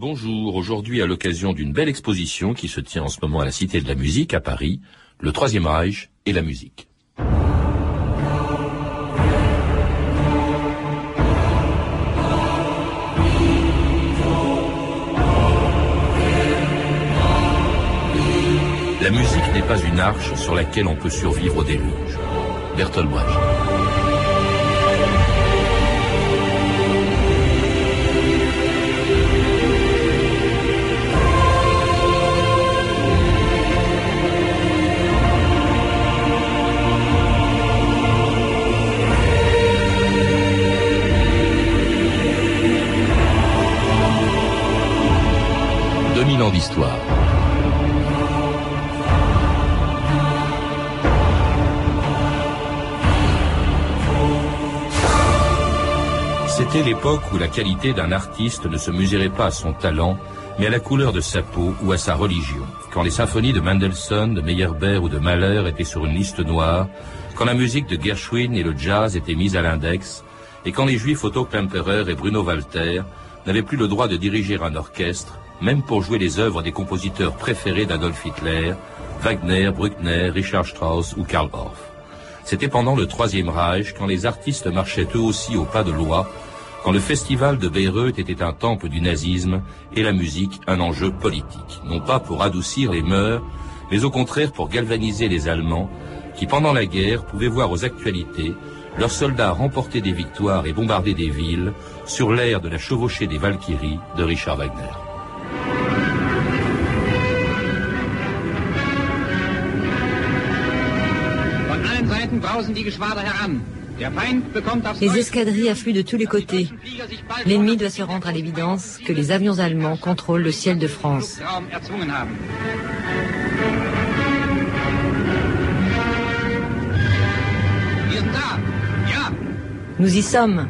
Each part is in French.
Bonjour, aujourd'hui à l'occasion d'une belle exposition qui se tient en ce moment à la Cité de la Musique à Paris, le Troisième Reich et la musique. La musique n'est pas une arche sur laquelle on peut survivre au déluge. Bertolt Brecht. C'était l'époque où la qualité d'un artiste ne se mesurait pas à son talent, mais à la couleur de sa peau ou à sa religion. Quand les symphonies de Mendelssohn, de Meyerbeer ou de Mahler étaient sur une liste noire, quand la musique de Gershwin et le jazz étaient mises à l'index, et quand les juifs Otto Klemperer et Bruno Walter n'avaient plus le droit de diriger un orchestre, même pour jouer les œuvres des compositeurs préférés d'Adolf Hitler, Wagner, Bruckner, Richard Strauss ou Karl Orff. C'était pendant le Troisième Reich, quand les artistes marchaient eux aussi au pas de loi, quand le festival de Bayreuth était un temple du nazisme et la musique un enjeu politique, non pas pour adoucir les mœurs, mais au contraire pour galvaniser les Allemands, qui pendant la guerre pouvaient voir aux actualités leurs soldats remporter des victoires et bombarder des villes sur l'air de la chevauchée des Valkyries de Richard Wagner. Les escadrilles affluent de tous les côtés. L'ennemi doit se rendre à l'évidence que les avions allemands contrôlent le ciel de France. Nous y sommes.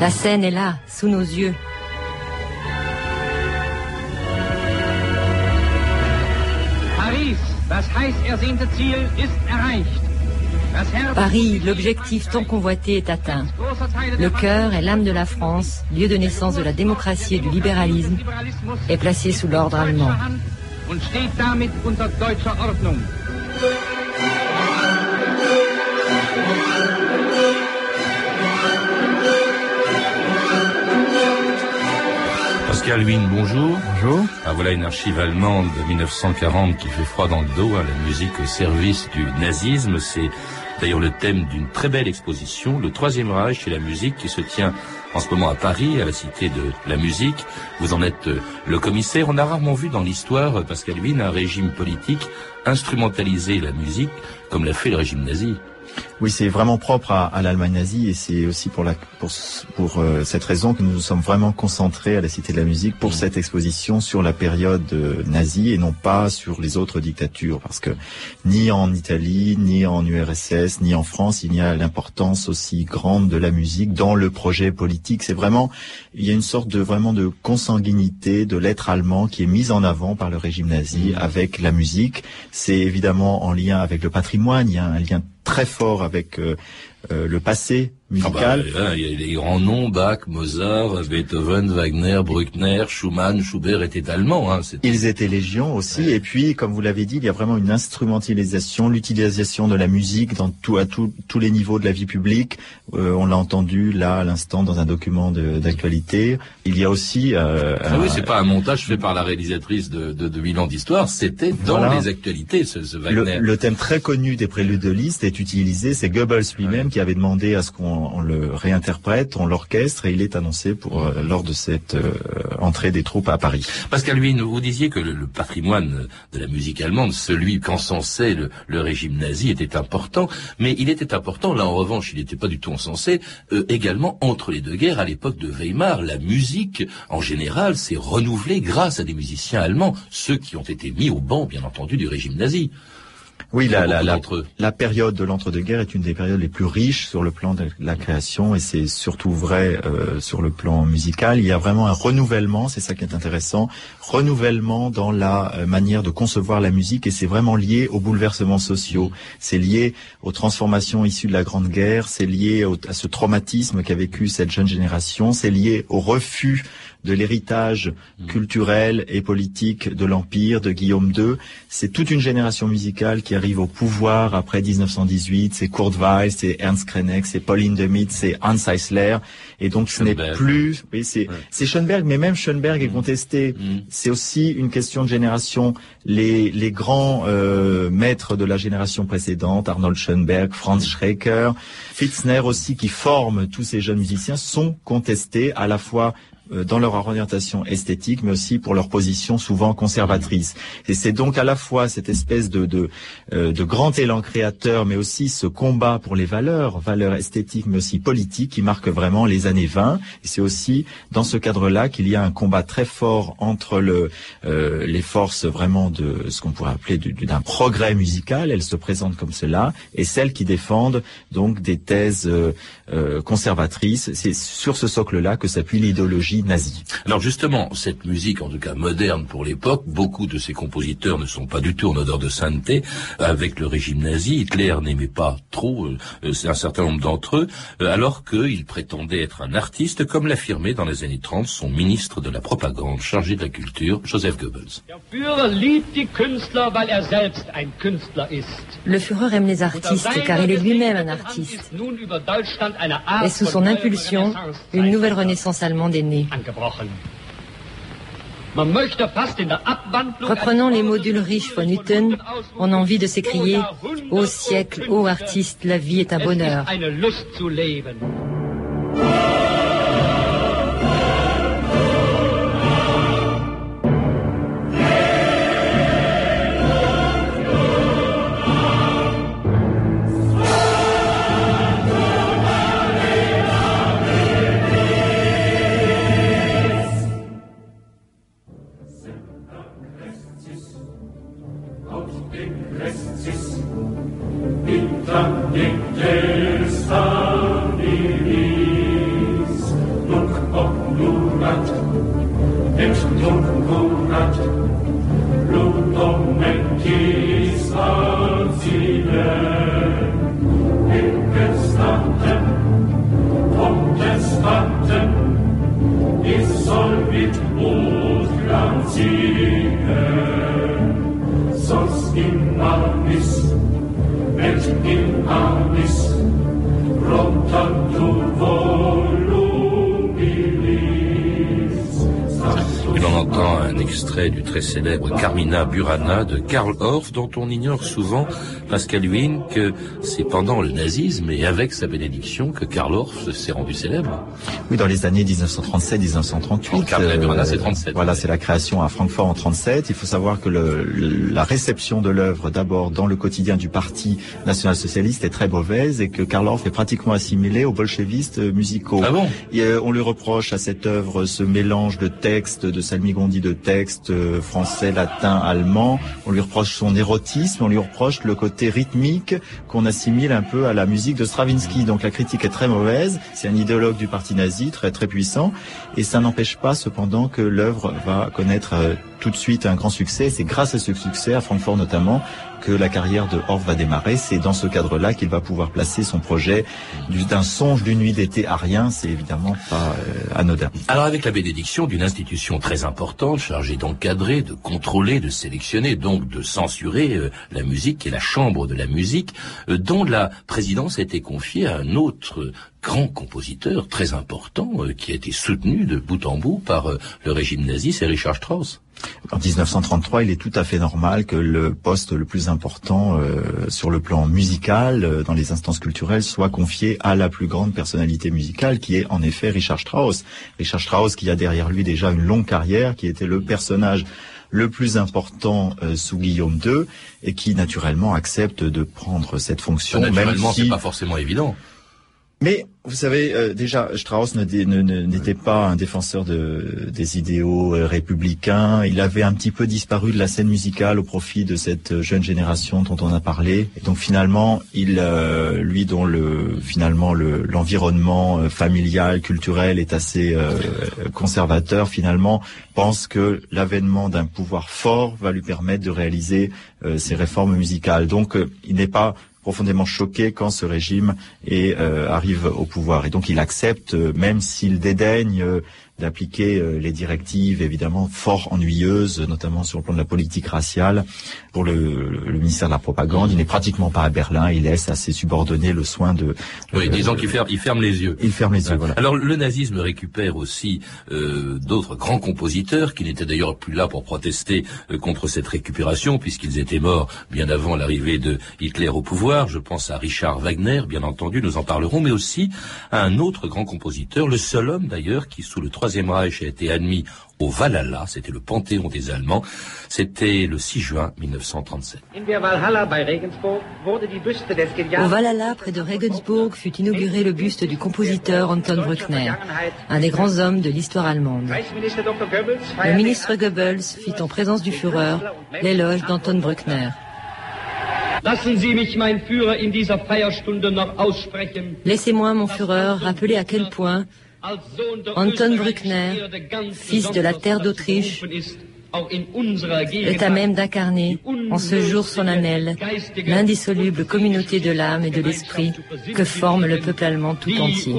La scène est là, sous nos yeux. Paris, l'objectif tant convoité est atteint. Le cœur et l'âme de la France, lieu de naissance de la démocratie et du libéralisme, est placé sous l'ordre allemand. Pascal bonjour. Bonjour. Ah, voilà une archive allemande de 1940 qui fait froid dans le dos, hein, la musique au service du nazisme. C'est d'ailleurs le thème d'une très belle exposition, le Troisième Reich et la musique qui se tient en ce moment à Paris, à la Cité de la Musique. Vous en êtes euh, le commissaire. On a rarement vu dans l'histoire, euh, Pascal Wien, un régime politique instrumentaliser la musique comme l'a fait le régime nazi. Oui, c'est vraiment propre à, à l'Allemagne nazie et c'est aussi pour, la, pour, pour euh, cette raison que nous nous sommes vraiment concentrés à la Cité de la Musique pour mmh. cette exposition sur la période euh, nazie et non pas sur les autres dictatures parce que ni en Italie, ni en URSS, ni en France, il y a l'importance aussi grande de la musique dans le projet politique. C'est vraiment, il y a une sorte de vraiment de consanguinité de l'être allemand qui est mise en avant par le régime nazi mmh. avec la musique. C'est évidemment en lien avec le patrimoine, il y a un lien très fort avec euh, euh, le passé Ah bah, il y a les grands noms, Bach, Mozart, Beethoven, Wagner, Bruckner, Schumann, Schubert étaient allemands. Hein, Ils étaient légions aussi. Et puis, comme vous l'avez dit, il y a vraiment une instrumentalisation, l'utilisation de la musique dans tout, à tous les niveaux de la vie publique. Euh, on l'a entendu là à l'instant dans un document d'actualité. Il y a aussi... Euh, ah oui, c'est pas un montage fait par la réalisatrice de, de, de Milan d'Histoire, c'était dans les actualités, ce, ce Wagner. Le, le, thème très connu des préludes de Liszt est utilisé, c'est Goebbels lui-même qui avait demandé à ce qu'on le réinterprète, on l'orchestre et il est annoncé pour euh, lors de cette euh, entrée des troupes à Paris. Pascal Wien, vous disiez que le, patrimoine de la musique allemande, celui qu'encensait le, le régime nazi, était important, mais il était important, là en revanche, il n'était pas du tout encensé, euh, également entre les deux guerres, à l'époque de Weimar, la musique, en général, s'est renouvelée grâce à des musiciens allemands, ceux qui ont été mis au banc, bien entendu, du régime nazi. Oui, la, la, la, la, période de l'entre-deux-guerres est une des périodes les plus riches sur le plan de la création et c'est surtout vrai euh, sur le plan musical. Il y a vraiment un renouvellement, c'est ça qui est intéressant, renouvellement dans la euh, manière de concevoir la musique et c'est vraiment lié aux bouleversements sociaux. C'est lié aux transformations issues de la Grande Guerre, c'est lié à ce traumatisme qu'a vécu cette jeune génération, c'est lié au refus de l'héritage mm. culturel et politique de l'Empire, de Guillaume II. C'est toute une génération musicale qui arrive au pouvoir après 1918. C'est Kurt Weiss, c'est Ernst Krenek, c'est Pauline Demit, c'est Hans Eisler. Et donc ce n'est plus... Oui, c'est c'est Schoenberg, mais même Schoenberg est mm. contesté. Mm. C'est aussi une question de génération. Les, les grands euh, maîtres de la génération précédente, Arnold Schoenberg, Franz Schrecker, Fitzner aussi, qui forment tous ces jeunes musiciens, sont contestés à la fois dans leur orientation esthétique, mais aussi pour leur position souvent conservatrice. Et c'est donc à la fois cette espèce de, de, euh, grand élan créateur, mais aussi ce combat pour les valeurs, valeurs esthétiques, mais aussi politiques, qui marque vraiment les années 20. Et c'est aussi dans ce cadre-là qu'il y a un combat très fort entre le, euh, les forces vraiment de ce qu'on pourrait appeler d'un progrès musical, elles se présentent comme cela, et celles qui défendent donc des thèses conservatrices. C'est sur ce socle-là que s'appuie l'idéologie alors justement, cette musique, en tout cas moderne pour l'époque, beaucoup de ces compositeurs ne sont pas du tout en odeur de sainteté avec le régime nazi. Hitler n'aimait pas trop euh, un certain nombre d'entre eux, euh, alors qu'il prétendait être un artiste, comme l'affirmait dans les années 30 son ministre de la propagande chargé de la culture, Joseph Goebbels. Le Führer aime les artistes car il est lui-même un artiste. Et sous son impulsion, une nouvelle renaissance allemande est née. Reprenant les mots d'Ulrich von Hutten, on a envie de s'écrier Ô siècle, ô artiste, la vie est un bonheur. Lunat, Lutomekisa. Célèbre Carmina Burana de Karl Orff, dont on ignore souvent, Pascal Huyn, que c'est pendant le nazisme et avec sa bénédiction que Karl Orff s'est rendu célèbre. Oui, dans les années 1937-1938. Carmina Burana, c'est 37. Voilà, c'est la création à Francfort en 37. Il faut savoir que le, la réception de l'œuvre, d'abord dans le quotidien du Parti national-socialiste, est très mauvaise et que Karl Orff est pratiquement assimilé aux bolchevistes musicaux. Ah bon? Et, euh, On lui reproche à cette œuvre ce mélange de textes, de salmigondi de textes euh, français, latin, allemand. On lui reproche son érotisme, on lui reproche le côté rythmique qu'on assimile un peu à la musique de Stravinsky. Donc la critique est très mauvaise. C'est un idéologue du parti nazi, très très puissant. Et ça n'empêche pas cependant que l'œuvre va connaître euh, tout de suite un grand succès. C'est grâce à ce succès, à Francfort notamment, que la carrière de Orff va démarrer. C'est dans ce cadre-là qu'il va pouvoir placer son projet d'un songe d'une nuit d'été à rien. C'est évidemment pas euh, anodin. Alors avec la bénédiction d'une institution très importante, chargée d'encadrer, de contrôler, de sélectionner, donc de censurer euh, la musique et la chambre de la musique, euh, dont la présidence a été confiée à un autre grand compositeur très important qui a été soutenu de bout en bout par le régime nazi, c'est Richard Strauss. En 1933, il est tout à fait normal que le poste le plus important euh, sur le plan musical, euh, dans les instances culturelles, soit confié à la plus grande personnalité musicale, qui est en effet Richard Strauss. Richard Strauss qui a derrière lui déjà une longue carrière, qui était le personnage le plus important euh, sous Guillaume II et qui naturellement accepte de prendre cette fonction. Naturellement, c'est pas forcément évident. Mais vous savez, euh, déjà, Strauss n'était pas un défenseur de, des idéaux euh, républicains. Il avait un petit peu disparu de la scène musicale au profit de cette jeune génération dont on a parlé. Et donc finalement, il, euh, lui, dont le finalement l'environnement familial, culturel est assez conservateur, finalement, pense que l'avènement d'un pouvoir fort va lui permettre de réaliser ses réformes musicales. Donc, il n'est pas profondément choqué quand ce régime euh, arrive au pouvoir. Et donc il accepte, euh, même s'il dédaigne euh, d'appliquer euh, les directives évidemment fort ennuyeuses, notamment sur le plan de la politique raciale. Pour le, le ministère de la propagande, il n'est pratiquement pas à Berlin. Il laisse à ses subordonnés le soin de. Oui, disons qu'il ferme, il ferme les yeux. Il ferme les yeux. Voilà. Alors le nazisme récupère aussi euh, d'autres grands compositeurs qui n'étaient d'ailleurs plus là pour protester euh, contre cette récupération puisqu'ils étaient morts bien avant l'arrivée de Hitler au pouvoir. Je pense à Richard Wagner, bien entendu, nous en parlerons, mais aussi à un autre grand compositeur, le seul homme d'ailleurs qui sous le Troisième Reich a été admis au Valhalla, c'était le panthéon des Allemands, c'était le 6 juin 1937. Au Valhalla, près de Regensburg, fut inauguré le buste du compositeur Anton Bruckner, un des grands hommes de l'histoire allemande. Le ministre Goebbels fit en présence du Führer l'éloge d'Anton Bruckner. Laissez-moi, mon Führer, rappeler à quel point Anton Bruckner, fils de la terre d'Autriche, est à même d'incarner, en ce jour solennel, l'indissoluble communauté de l'âme et de l'esprit que forme le peuple allemand tout entier.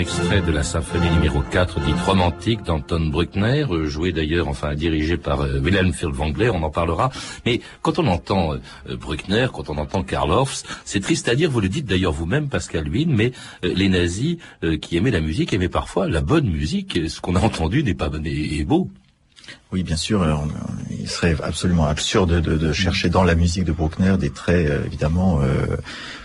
Extrait de la symphonie numéro 4 dite romantique d'Anton Bruckner, euh, joué d'ailleurs, enfin dirigé par euh, Wilhelm Furtwängler, on en parlera. Mais quand on entend euh, Bruckner, quand on entend Karl Orff, c'est triste à dire, vous le dites d'ailleurs vous-même, Pascal Wien, mais les nazis qui aimaient la musique aimaient parfois la bonne musique. Ce qu'on a entendu n'est pas est, beau. Oui, bien sûr. il serait absolument absurde de, de, chercher dans la musique de Bruckner des traits, évidemment, euh,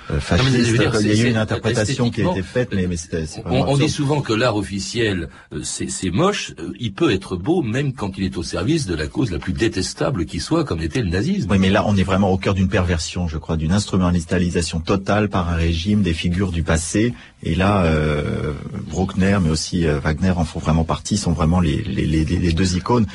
il y a eu une interprétation qui a été faite, mais, mais c'était. On, on dit souvent que l'art officiel, euh, c'est moche. Euh, il peut être beau, même quand il est au service de la cause la plus détestable qui soit, comme était le nazisme. Oui, mais là, on est vraiment au cœur d'une perversion, je crois, d'une instrumentalisation totale par un régime des figures du passé. Et là, euh, Bruckner, mais aussi Wagner en font vraiment partie, sont vraiment les, les, les, les deux icônes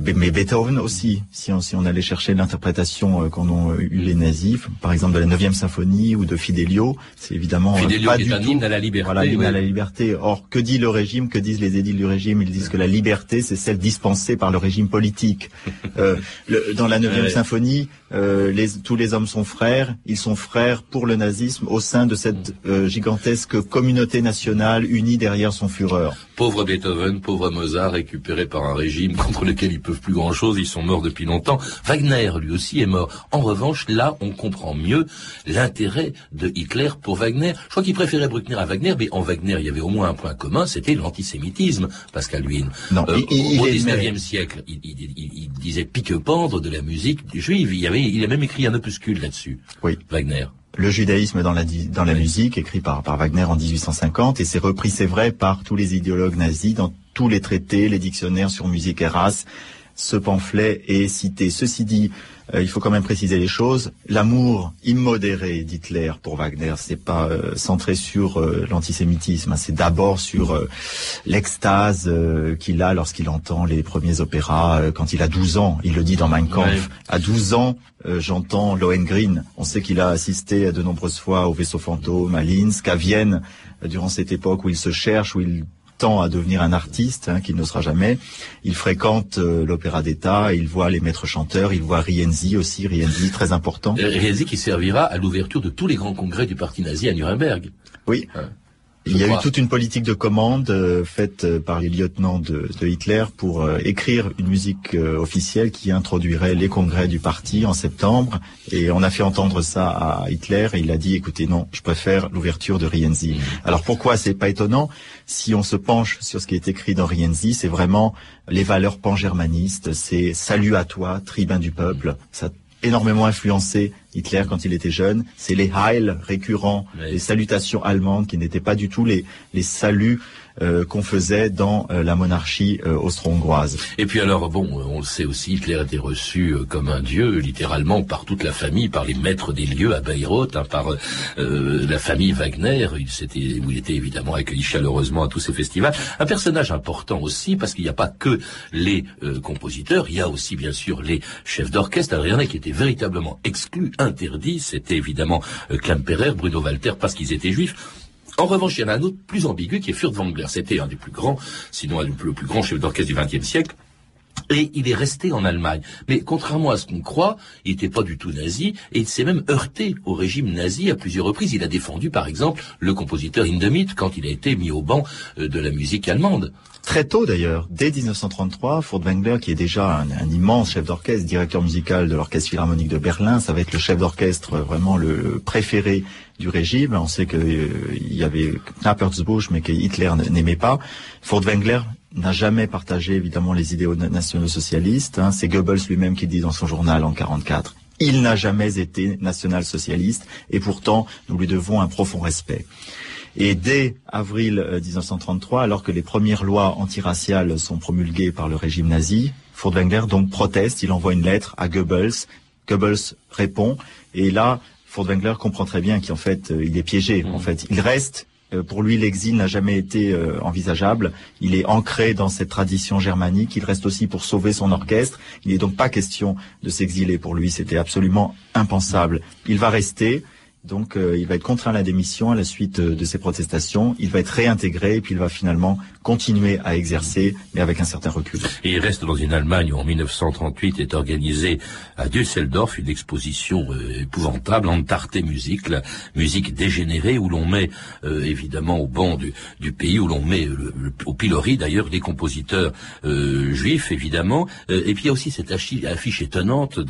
mais Beethoven aussi, si on, si on allait chercher l'interprétation euh, qu'en ont eu les nazis, par exemple de la 9e symphonie ou de Fidelio, c'est évidemment euh, Fidelio pas du hymne à la liberté. Voilà, hymne à la liberté. Or, que dit le régime Que disent les édiles du régime? Ils disent que la liberté, c'est celle dispensée par le régime politique. euh, le, dans la 9e symphonie, euh, les, tous les hommes sont frères. Ils sont frères pour le nazisme au sein de cette euh, gigantesque communauté nationale unie derrière son fureur. Pauvre Beethoven, pauvre Mozart, récupéré par un régime contre lequel il peuvent plus grand chose, ils sont morts depuis longtemps. Wagner, lui aussi, est mort. En revanche, là, on comprend mieux l'intérêt de Hitler pour Wagner. Je crois qu'il préférait Bruckner à Wagner, mais en Wagner, il y avait au moins un point commun, c'était l'antisémitisme, Pascal Wien. Non, euh, il, au XIXe siècle, il, il, disait pique-pendre de la musique juive. Il, avait, il a même écrit un opuscule là-dessus, oui. Wagner le judaïsme dans la, dans la musique, écrit par, par Wagner en 1850, et c'est repris, c'est vrai, par tous les idéologues nazis dans tous les traités, les dictionnaires sur musique et race ce pamphlet est cité. Ceci dit, il faut quand même préciser les choses. L'amour immodéré d'Hitler pour Wagner, c'est pas euh, centré sur euh, l'antisémitisme, hein. c'est d'abord sur l'extase qu'il a lorsqu'il entend les premiers opéras quand il a 12 ans. Il le dit dans Mein Kampf. À 12 ans, j'entends Lohengrin. On sait qu'il a assisté de nombreuses fois au vaisseau fantôme, à Linz, qu'à Vienne, durant cette époque où il se cherche, où il à devenir un artiste hein, qu'il ne sera jamais. Il fréquente euh, l'opéra d'État, il voit les maîtres chanteurs, il voit Rienzi aussi, Rienzi très important. Rienzi qui servira à l'ouverture de tous les grands congrès du parti nazi à Nuremberg. Oui. Hein. Il y a eu toute une politique de commande euh, faite euh, par les lieutenants de, de Hitler pour euh, écrire une musique officielle qui introduirait les congrès du parti en septembre. Et on a fait entendre ça à Hitler et il a dit, écoutez, non, je préfère l'ouverture de Rienzi. Alors pourquoi c'est pas étonnant? Si on se penche sur ce qui est écrit dans Rienzi, c'est vraiment les valeurs pan-germanistes, c'est salut à toi, tribun du peuple. Ça énormément influencé Hitler quand il était jeune. C'est les Heil récurrents, les salutations allemandes qui n'étaient pas du tout les, les saluts euh, qu'on faisait dans euh, la monarchie euh, austro-hongroise. Et puis alors, bon, on le sait aussi, Hitler était reçu comme un dieu, littéralement, par toute la famille, par les maîtres des lieux à Bayreuth, hein, par la famille Wagner, il était, où il était évidemment accueilli chaleureusement à tous ces festivals. Un personnage important aussi, parce qu'il n'y a pas que les compositeurs, il y a aussi bien sûr les chefs d'orchestre. Alors il y en a qui étaient véritablement exclus, interdits, c'était évidemment Klemperer, Bruno Walter, parce qu'ils étaient juifs. En revanche, il y en a un autre plus ambigu qui est Furtwängler. C'était un des plus grands, sinon le plus, grand chef d'orchestre du XXe siècle. Et il est resté en Allemagne. Mais contrairement à ce qu'on croit, il n'était pas du tout nazi, et il s'est même heurté au régime nazi à plusieurs reprises. Il a défendu, par exemple, le compositeur Hindemith quand il a été mis au banc euh, de la musique allemande. Très tôt d'ailleurs, dès 1933, Furtwängler, qui est déjà un, immense chef d'orchestre, directeur musical de l'Orchestre Philharmonique de Berlin, ça va être le chef d'orchestre vraiment le préféré du régime. On sait qu'il euh, y avait Knappersbusch, mais que Hitler n'aimait pas. Furtwängler n'a jamais partagé évidemment les idéaux nationaux-socialistes. Hein. C'est Goebbels lui-même qui dit dans son journal en 44. Il n'a jamais été national-socialiste et pourtant nous lui devons un profond respect. Et dès avril 1933, euh, alors que les premières lois antiraciales sont promulguées par le régime nazi, Furtwängler donc proteste, il envoie une lettre à Goebbels. Goebbels répond, et là, Furtwängler comprend très bien qu'en fait, euh, il est piégé. En mmh. fait, il reste pour lui, l'exil n'a jamais été envisageable. Il est ancré dans cette tradition germanique. Il reste aussi pour sauver son orchestre. Il n'est donc pas question de s'exiler pour lui. C'était absolument impensable. Il va rester. Donc euh, il va être contraint à la démission à la suite euh, de ces protestations. Il va être réintégré et puis il va finalement continuer à exercer, mais avec un certain recul. Et il reste dans une Allemagne où en 1938 est organisée à Düsseldorf une exposition euh, épouvantable, Antarte Musique, la musique dégénérée où l'on met évidemment au banc du, du pays, où l'on met au pilori d'ailleurs des compositeurs juifs évidemment. et puis il y a aussi cette affiche, étonnante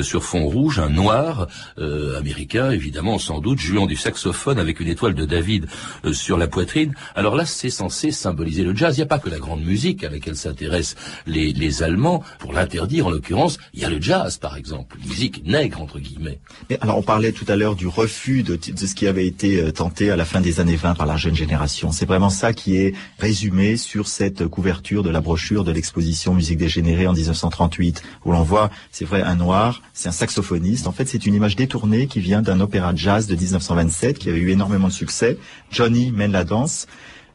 sur fond rouge, un noir américain évidemment sans doute, jouant du saxophone avec une étoile de David euh, sur la poitrine. Alors là, c'est censé symboliser le jazz. Il n'y a pas que la grande musique à laquelle s'intéressent les, les Allemands. Pour l'interdire, en l'occurrence, il y a le jazz, par exemple, musique nègre, entre guillemets. Mais alors, on parlait tout à l'heure du refus de, de, ce qui avait été euh, tenté à la fin des années 20 par la jeune génération. C'est vraiment ça qui est résumé sur cette couverture de la brochure de l'exposition Musique dégénérée en 1938, où l'on voit, c'est vrai, un noir, c'est un saxophoniste. En fait, c'est une image détournée qui vient d'un opéra de jazz de 1927 qui avait eu énormément de succès. Johnny mène la danse.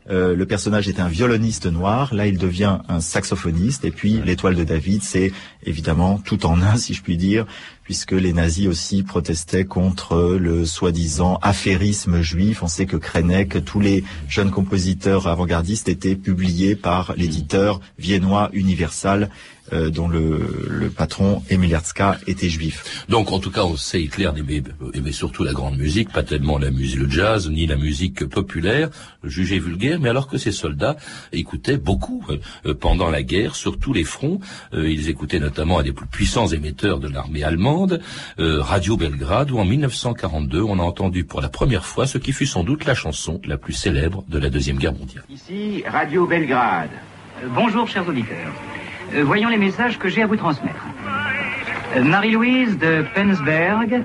Euh, le personnage est un violoniste noir, là il devient un saxophoniste, et puis l'étoile de David, c'est évidemment tout en un, si je puis dire, puisque les nazis aussi protestaient contre le soi-disant affairisme juif. On sait que Krenek, tous les jeunes compositeurs avant-gardistes étaient publiés par l'éditeur viennois Universal euh, dont le, patron Emil était juif. Donc en tout cas, on sait Hitler aimait, aimait, surtout la grande musique, pas tellement la musique, le jazz, ni la musique populaire, jugée vulgaire, mais alors que ses soldats écoutaient beaucoup euh, pendant la guerre, sur tous les fronts. Euh, ils écoutaient notamment un des plus puissants émetteurs de l'armée allemande, Radio Belgrade, où en 1942, on a entendu pour la première fois ce qui fut sans doute la chanson la plus célèbre de la Deuxième Guerre mondiale. Ici, Radio Belgrade. bonjour, chers auditeurs. Euh, voyons les messages que j'ai à vous transmettre. Euh, Marie-Louise de Penzberg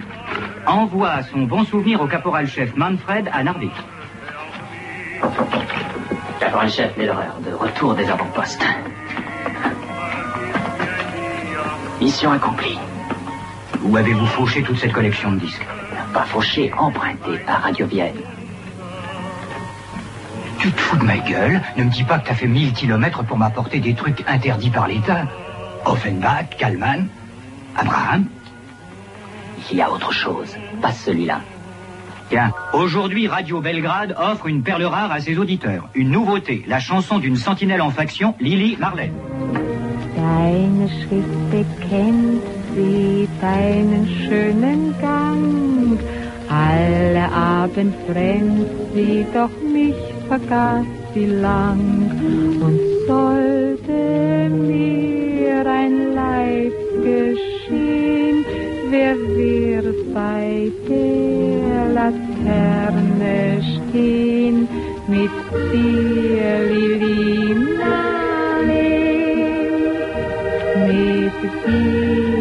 envoie son bon souvenir au caporal-chef Manfred à Narvik. Caporal-chef l'heure de retour des avant-postes. Mission accomplie. Où avez-vous fauché toute cette collection de disques Pas fauché, emprunté par Radio Vienne. Tu te fous de ma gueule Ne me dis pas que t'as fait 1000 kilomètres pour m'apporter des trucs interdits par l'État. Offenbach, Kalman, Abraham. Il y a autre chose, pas celui-là. Tiens, aujourd'hui, Radio Belgrade offre une perle rare à ses auditeurs. Une nouveauté, la chanson d'une sentinelle en faction, Lily Marlène. Sie, deinen schönen Gang. Alle Abend brennt sie doch nicht vergaß sie lang. Und sollte mir ein Leid geschehen, wer wird bei der Laterne stehen? Mit dir, Lili Marleen, mit dir,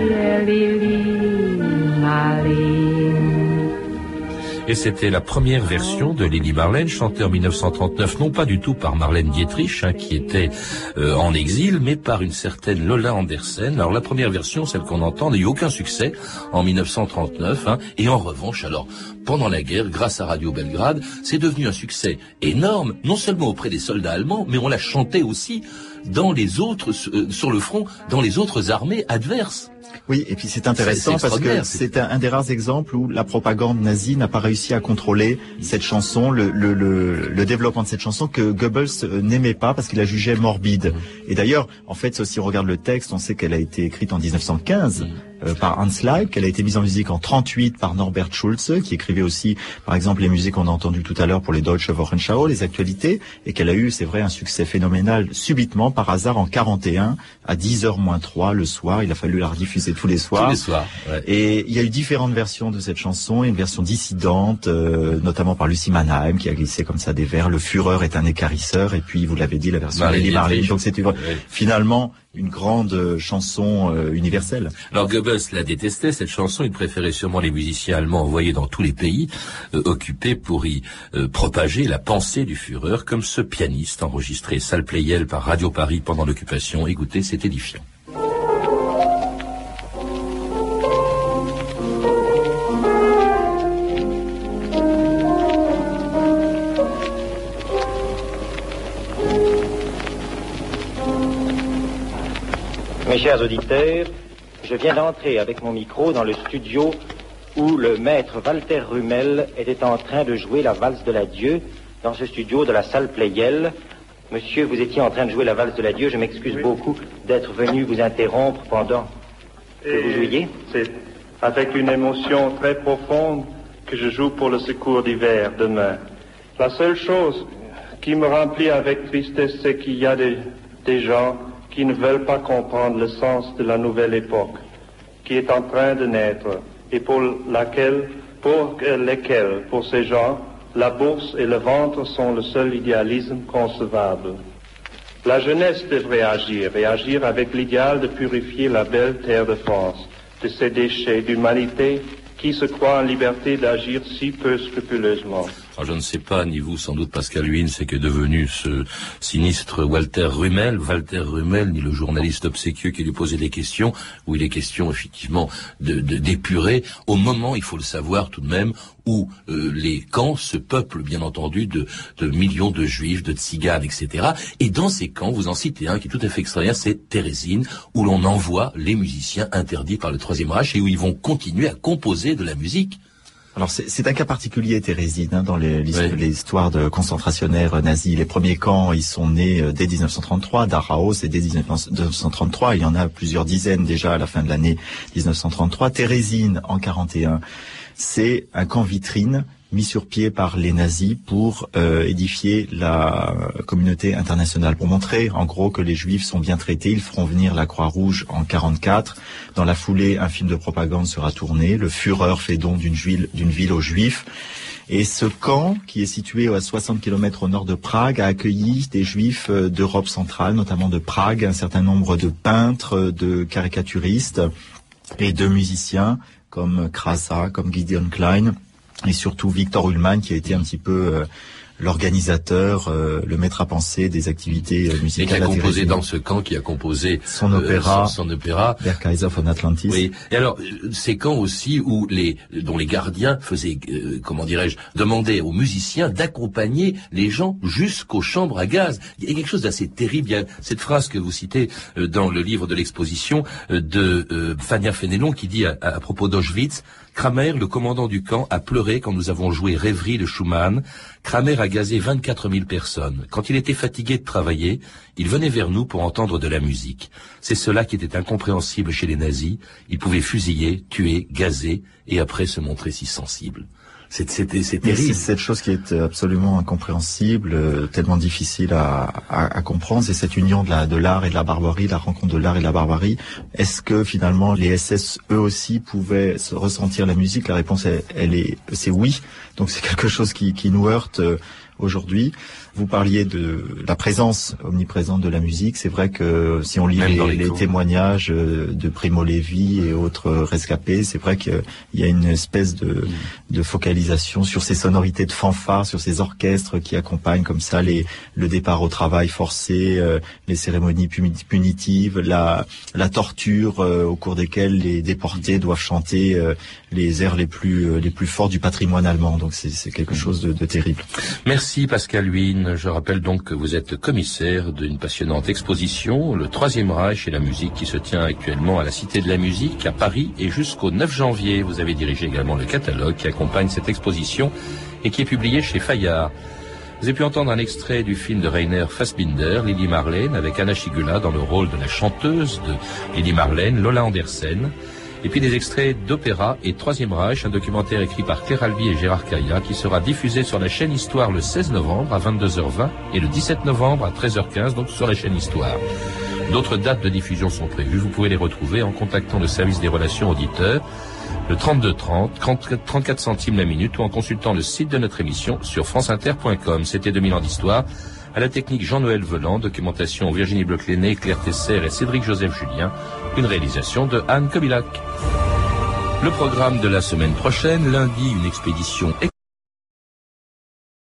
Et c'était la première version de Lily Marlène, chantée en 1939, non pas du tout par Marlène Dietrich, hein, qui était euh, en exil, mais par une certaine Lola Andersen. Alors la première version, celle qu'on entend, n'a eu aucun succès en 1939. Hein, et en revanche, alors, pendant la guerre, grâce à Radio Belgrade, c'est devenu un succès énorme, non seulement auprès des soldats allemands, mais on la chantait aussi dans les autres, euh, sur le front, dans les autres armées adverses. Oui, et puis c'est intéressant parce que c'est un, des rares exemples où la propagande nazie n'a pas réussi à contrôler cette chanson, le, le, le, le développement de cette chanson que Goebbels euh, n'aimait pas parce qu'il la jugeait morbide. Et d'ailleurs, en fait, si on regarde le texte, on sait qu'elle a été écrite en 1915 euh, par Hans Leib, qu'elle a été mise en musique en 38 par Norbert Schulze, qui écrivait aussi, par exemple, les musiques qu'on a entendues tout à l'heure pour les Deutsche Wochenschau, les actualités, et qu'elle a eu, c'est vrai, un succès phénoménal subitement, par hasard, en 41, à 10h moins 3 le soir. Il a fallu la rediffuser tous les soirs. Tous les soirs. ouais. Et il y a eu différentes versions de cette chanson, une version dissidente, euh, notamment par Lucie Mannheim, qui a glissé comme ça des vers. Le Fureur est un écarisseur, et puis vous l'avez dit, la version Marlene. Dietrich. Donc c'était Ouais. finalement une grande euh, chanson euh, universelle. Alors Goebbels la détestait, cette chanson, il préférait sûrement les musiciens allemands envoyés dans tous les pays, euh, occupés pour y propager la pensée du Führer, comme ce pianiste enregistré salle Playel par Radio Paris pendant l'occupation. Écoutez, c'est édifiant. Mes chers auditeurs, je viens d'entrer avec mon micro dans le studio où le maître Walter Rummel était en train de jouer la valse de l'adieu dans ce studio de la salle Playel. Monsieur, vous étiez en train de jouer la valse de l'adieu. Je m'excuse beaucoup d'être venu vous interrompre pendant que vous jouiez. C'est avec une émotion très profonde que je joue pour le secours d'hiver demain. La seule chose qui me remplit avec tristesse, c'est qu'il y a des, des gens qui ne veulent pas comprendre le sens de la nouvelle époque qui est en train de naître et pour laquelle, pour lesquels, pour ces gens, la bourse et le ventre sont le seul idéalisme concevable. La jeunesse devrait agir et agir avec l'idéal de purifier la belle terre de France de ces déchets d'humanité qui se croient en liberté d'agir si peu scrupuleusement. Alors, je ne sais pas, ni vous sans doute Pascal Huyn, c'est que devenu ce sinistre Walter Rummel, Walter Rummel, ni le journaliste obséquieux qui lui posait des questions, où il est question effectivement de de- d'épurer, au moment, il faut le savoir tout de même, où euh, les camps se peuplent bien entendu de, de millions de juifs, de tziganes, etc. Et dans ces camps, vous en citez un qui est tout à fait extraordinaire, c'est Thérésine, où l'on envoie les musiciens interdits par le Troisième Reich et où ils vont continuer à composer de la musique. Alors c'est un cas particulier, Thérésine, hein, dans les- l'histoire de concentrationnaires nazis. Les premiers camps, ils sont nés euh, dès 1933. Dachau, c'est dès 1933. Il y en a plusieurs dizaines déjà à la fin de l'année 1933. Thérésine, en 41, c'est un camp vitrine mis sur pied par les nazis pour euh, édifier la communauté internationale, pour montrer en gros que les juifs sont bien traités. Ils feront venir la Croix-Rouge en 44. Dans la foulée, un film de propagande sera tourné. Le Führer fait don d'une ville, d'une ville aux juifs. Et ce camp, qui est situé à 60 km au nord de Prague, a accueilli des juifs euh, d'Europe centrale, notamment de Prague, un certain nombre de peintres, de caricaturistes et de musiciens comme Krasa, comme Gideon Klein et surtout Victor Ullmann qui a été un petit peu euh, l'organisateur, euh, le maître à penser des activités euh, Et qui musicales a composé dans ce camp, qui a composé son euh, opéra, son, son opéra. Der Kaiser von Atlantis. Oui. Et alors, euh, ces camps aussi où les, dont les gardiens faisaient, euh, comment dirais-je, demandaient aux musiciens d'accompagner les gens jusqu'aux chambres à gaz. Il y a quelque chose d'assez terrible. Il y a cette phrase que vous citez euh, dans le livre de l'exposition euh, de euh, Fania Fénelon qui dit à, à propos d'Auschwitz, Kramer, le commandant du camp, a pleuré quand nous avons joué Rêverie de Schumann. Kramer a gazé 24 000 personnes. Quand il était fatigué de travailler, il venait vers nous pour entendre de la musique. C'est cela qui était incompréhensible chez les nazis. Ils pouvaient fusiller, tuer, gazer et après se montrer si sensibles. C'est terrible. C'est cette chose qui est absolument incompréhensible, euh, tellement difficile à, à, à comprendre, c'est cette union de la de l'art et de la barbarie, la rencontre de l'art et de la barbarie. Est-ce que finalement les SS eux aussi pouvaient se ressentir la musique? La réponse elle, elle est c'est oui. Donc c'est quelque chose qui, qui nous heurte euh, aujourd'hui. Vous parliez de la présence omniprésente de la musique. C'est vrai que si on lit les, témoignages euh, de Primo Levi et autres rescapés, c'est vrai qu'il y a une espèce de, de focalisation sur ces sonorités de fanfare, sur ces orchestres qui accompagnent comme ça les, le départ au travail forcé, euh, les cérémonies puni- punitives, la, la torture euh, au cours desquelles les déportés doivent chanter les airs les plus les plus forts du patrimoine allemand. Donc c'est c'est quelque chose de, de terrible. Merci Pascal Huyn. Je rappelle donc que vous êtes commissaire d'une passionnante exposition, le Troisième Reich et la musique, qui se tient actuellement à la Cité de la Musique, à Paris, et jusqu'au 9 janvier. Vous avez dirigé également le catalogue qui accompagne cette exposition et qui est publié chez Fayard. Vous avez pu entendre un extrait du film de Rainer Fassbinder, Lily Marlène, avec Anna Chigula dans le rôle de la chanteuse de Lily Marlène, Lola Andersen. Et puis des extraits d'Opéra et Troisième Reich, un documentaire écrit par Claire et Gérard Caillat qui sera diffusé sur la chaîne Histoire le 16 novembre à 22h20 et le 17 novembre à 13h15, donc sur la chaîne Histoire. D'autres dates de diffusion sont prévues. Vous pouvez les retrouver en contactant le service des relations auditeurs, le 32 30, 34 centimes la minute ou en consultant le site de notre émission sur franceinter.com. C'était 2000 ans d'histoire. À la technique Jean-Noël Voland, documentation Virginie Bloch-Léné, Claire Tesser et Cédric Joseph Julien, une réalisation de Anne Kobilac. Le programme de la semaine prochaine, lundi, une expédition